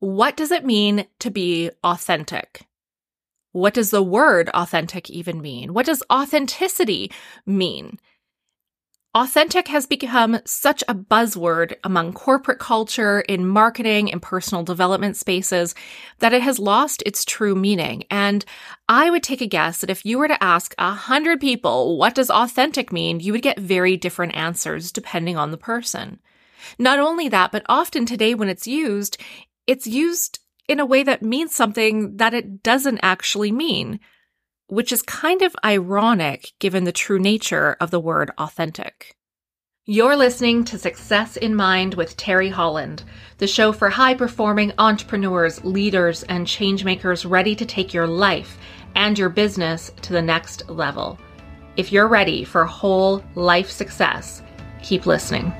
What does it mean to be authentic? What does the word authentic even mean? What does authenticity mean? Authentic has become such a buzzword among corporate culture, in marketing, and personal development spaces that it has lost its true meaning. And I would take a guess that if you were to ask a hundred people, what does authentic mean? You would get very different answers depending on the person. Not only that, but often today when it's used, it's used in a way that means something that it doesn't actually mean which is kind of ironic given the true nature of the word authentic. You're listening to Success in Mind with Teri Holland, the show for high performing entrepreneurs, leaders, and changemakers ready to take your life and your business to the next level. If you're ready for whole life success, keep listening.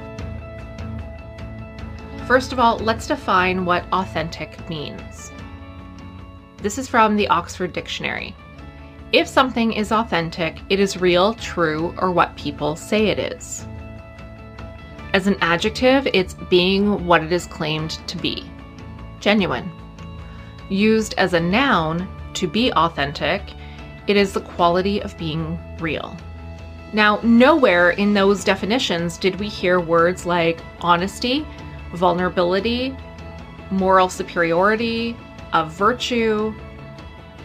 First of all, let's define what authentic means. This is from the Oxford Dictionary. If something is authentic, it is real, true, or what people say it is. As an adjective, it's being what it is claimed to be genuine. Used as a noun, to be authentic, it is the quality of being real. Now, nowhere in those definitions did we hear words like honesty, vulnerability, moral superiority, of virtue,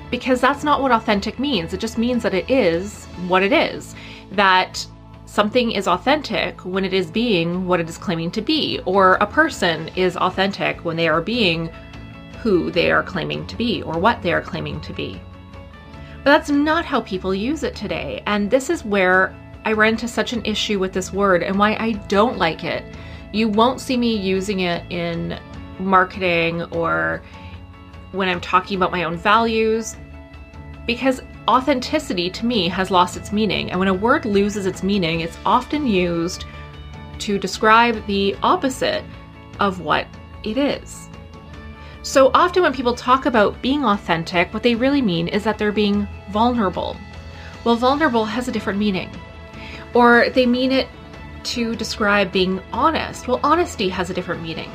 because that's not what authentic means. It just means that it is what it is. That something is authentic when it is being what it is claiming to be, or a person is authentic when they are being who they are claiming to be or what they are claiming to be. But that's not how people use it today. And this is where I ran into such an issue with this word and why I don't like it. You won't see me using it in marketing or when I'm talking about my own values, because authenticity to me has lost its meaning. And when a word loses its meaning, it's often used to describe the opposite of what it is. So often, when people talk about being authentic, what they really mean is that they're being vulnerable. Well, vulnerable has a different meaning. Or they mean it to describe being honest. Well, honesty has a different meaning.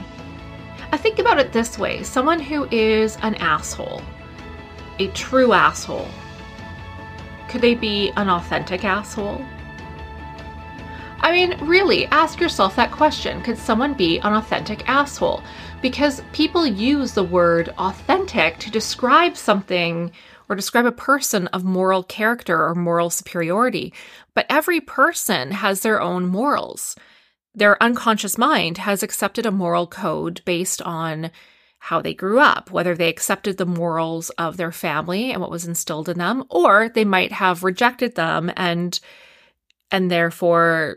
I think about it this way someone who is an asshole, a true asshole, could they be an authentic asshole? I mean, really, ask yourself that question. Could someone be an authentic asshole? Because people use the word authentic to describe something or describe a person of moral character or moral superiority. But every person has their own morals their unconscious mind has accepted a moral code based on how they grew up, whether they accepted the morals of their family and what was instilled in them, or they might have rejected them and and therefore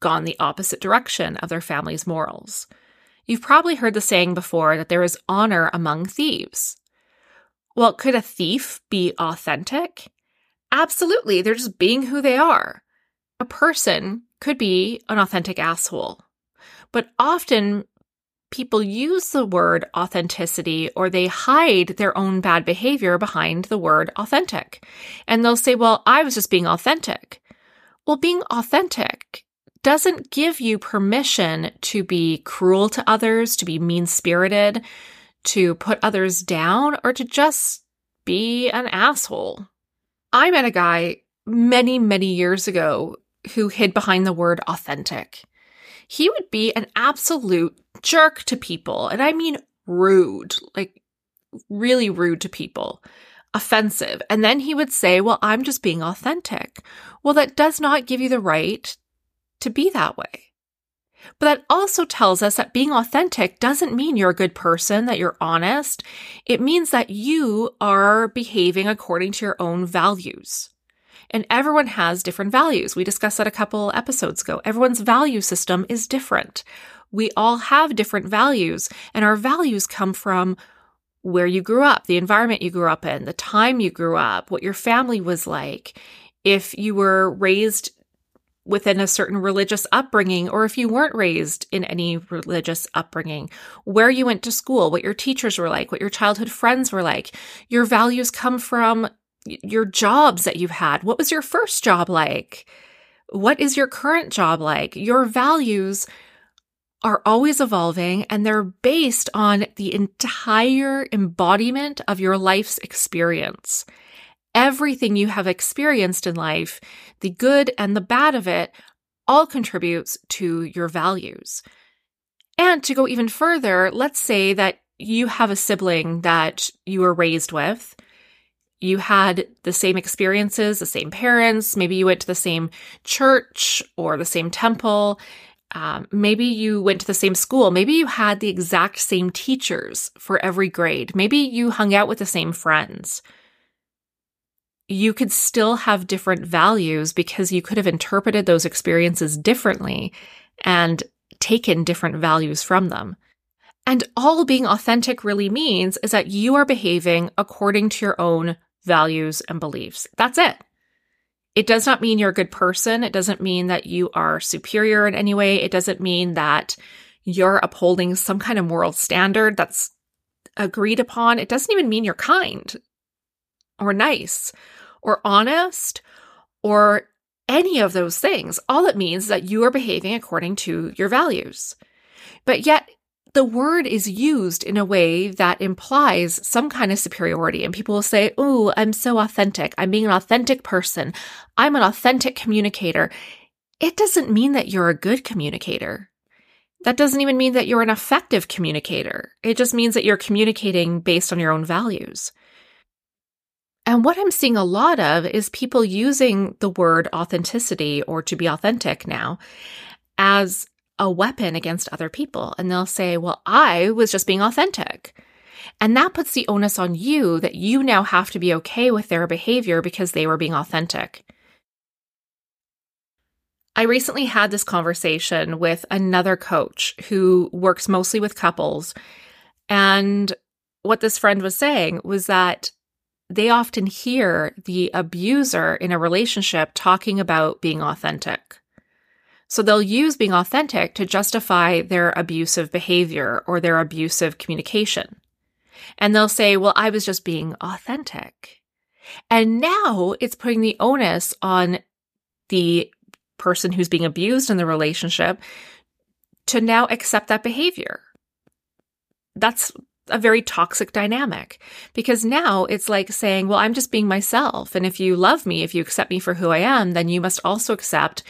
gone the opposite direction of their family's morals. You've probably heard the saying before that there is honor among thieves. Well, could a thief be authentic? Absolutely, they're just being who they are. A person could be an authentic asshole. But often people use the word authenticity or they hide their own bad behavior behind the word authentic. And they'll say, well, I was just being authentic. Well, being authentic doesn't give you permission to be cruel to others, to be mean spirited, to put others down, or to just be an asshole. I met a guy many, many years ago who hid behind the word authentic. He would be an absolute jerk to people. And I mean rude, like really rude to people, offensive. And then he would say, Well, I'm just being authentic. Well, that does not give you the right to be that way. But that also tells us that being authentic doesn't mean you're a good person, that you're honest. It means that you are behaving according to your own values. And everyone has different values. We discussed that a couple episodes ago. Everyone's value system is different. We all have different values, and our values come from where you grew up, the environment you grew up in, the time you grew up, what your family was like, if you were raised within a certain religious upbringing, or if you weren't raised in any religious upbringing, where you went to school, what your teachers were like, what your childhood friends were like. Your values come from your jobs that you've had. What was your first job like? What is your current job like? Your values are always evolving and they're based on the entire embodiment of your life's experience. Everything you have experienced in life, the good and the bad of it, all contributes to your values. And to go even further, let's say that you have a sibling that you were raised with. You had the same experiences, the same parents. Maybe you went to the same church or the same temple. Um, maybe you went to the same school. Maybe you had the exact same teachers for every grade. Maybe you hung out with the same friends. You could still have different values because you could have interpreted those experiences differently and taken different values from them. And all being authentic really means is that you are behaving according to your own values and beliefs. That's it. It does not mean you're a good person. It doesn't mean that you are superior in any way. It doesn't mean that you're upholding some kind of moral standard that's agreed upon. It doesn't even mean you're kind or nice or honest or any of those things. All it means is that you are behaving according to your values. But yet, the word is used in a way that implies some kind of superiority. And people will say, Oh, I'm so authentic. I'm being an authentic person. I'm an authentic communicator. It doesn't mean that you're a good communicator. That doesn't even mean that you're an effective communicator. It just means that you're communicating based on your own values. And what I'm seeing a lot of is people using the word authenticity or to be authentic now as a weapon against other people. And they'll say, well, I was just being authentic. And that puts the onus on you that you now have to be okay with their behavior because they were being authentic. I recently had this conversation with another coach who works mostly with couples. And what this friend was saying was that they often hear the abuser in a relationship talking about being authentic. So they'll use being authentic to justify their abusive behavior or their abusive communication. And they'll say, well, I was just being authentic. And now it's putting the onus on the person who's being abused in the relationship to now accept that behavior. That's a very toxic dynamic because now it's like saying, well, I'm just being myself. And if you love me, if you accept me for who I am, then you must also accept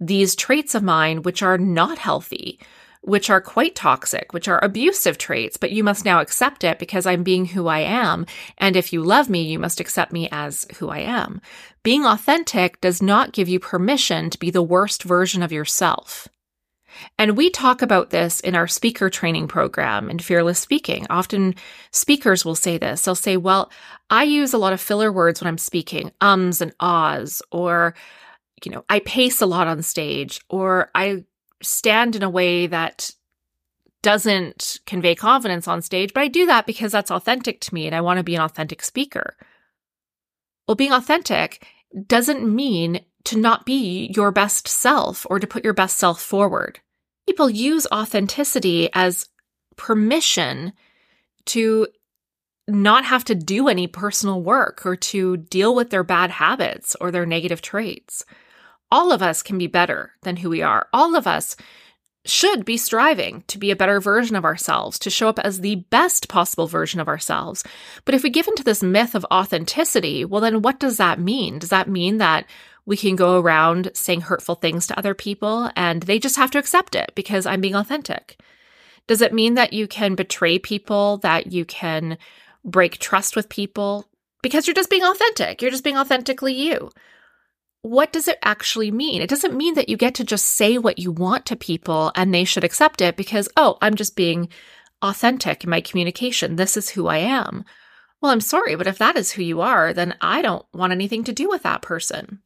these traits of mine, which are not healthy, which are quite toxic, which are abusive traits, but you must now accept it because I'm being who I am. And if you love me, you must accept me as who I am. Being authentic does not give you permission to be the worst version of yourself. And we talk about this in our speaker training program in Fearless Speaking. Often speakers will say this. They'll say, Well, I use a lot of filler words when I'm speaking, ums and ahs, or you know, I pace a lot on stage or I stand in a way that doesn't convey confidence on stage, but I do that because that's authentic to me and I want to be an authentic speaker. Well, being authentic doesn't mean to not be your best self or to put your best self forward. People use authenticity as permission to not have to do any personal work or to deal with their bad habits or their negative traits. All of us can be better than who we are. All of us should be striving to be a better version of ourselves, to show up as the best possible version of ourselves. But if we give into this myth of authenticity, well, then what does that mean? Does that mean that we can go around saying hurtful things to other people and they just have to accept it because I'm being authentic? Does it mean that you can betray people, that you can break trust with people because you're just being authentic? You're just being authentically you what does it actually mean? It doesn't mean that you get to just say what you want to people and they should accept it because, oh, I'm just being authentic in my communication. This is who I am. Well, I'm sorry, but if that is who you are, then I don't want anything to do with that person.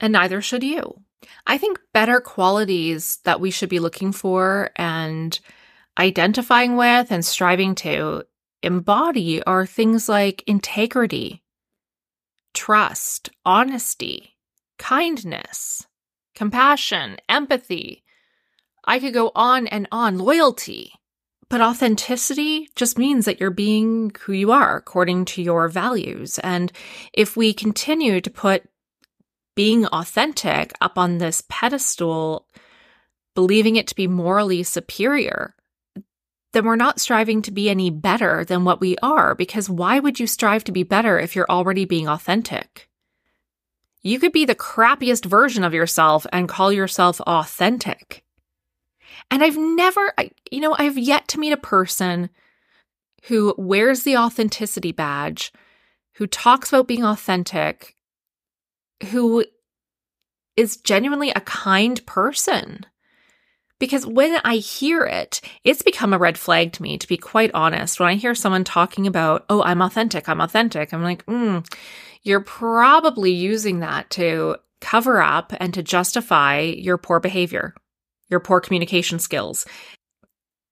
And neither should you. I think better qualities that we should be looking for and identifying with and striving to embody are things like integrity, trust, honesty, kindness, compassion, empathy. I could go on and on, loyalty. But authenticity just means that you're being who you are according to your values. And if we continue to put being authentic up on this pedestal believing it to be morally superior, then we're not striving to be any better than what we are, because why would you strive to be better if you're already being authentic? You could be the crappiest version of yourself and call yourself authentic. And I've never, you know, I've yet to meet a person who wears the authenticity badge, who talks about being authentic, who is genuinely a kind person. Because when I hear it, it's become a red flag to me, to be quite honest. When I hear someone talking about, oh, I'm authentic, I'm authentic, I'm like, hmm, you're probably using that to cover up and to justify your poor behavior, your poor communication skills.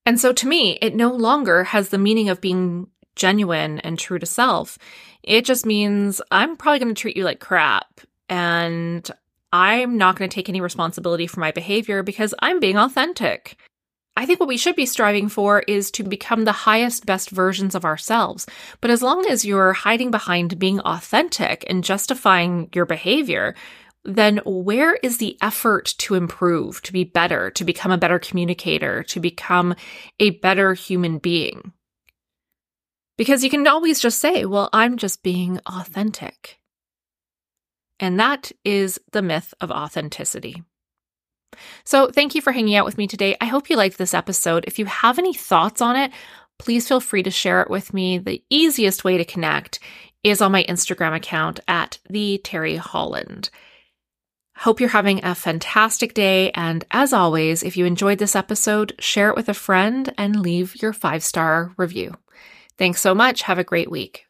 And so to me, it no longer has the meaning of being genuine and true to self. It just means I'm probably going to treat you like crap and I'm not going to take any responsibility for my behavior because I'm being authentic. I think what we should be striving for is to become the highest, best versions of ourselves. But as long as you're hiding behind being authentic and justifying your behavior, then where is the effort to improve, to be better, to become a better communicator, to become a better human being? Because you can always just say, well, I'm just being authentic. And that is the myth of authenticity. So, thank you for hanging out with me today. I hope you liked this episode. If you have any thoughts on it, please feel free to share it with me. The easiest way to connect is on my Instagram account at the Teri Holland. Hope you're having a fantastic day. And as always, if you enjoyed this episode, share it with a friend and leave your five star review. Thanks so much. Have a great week.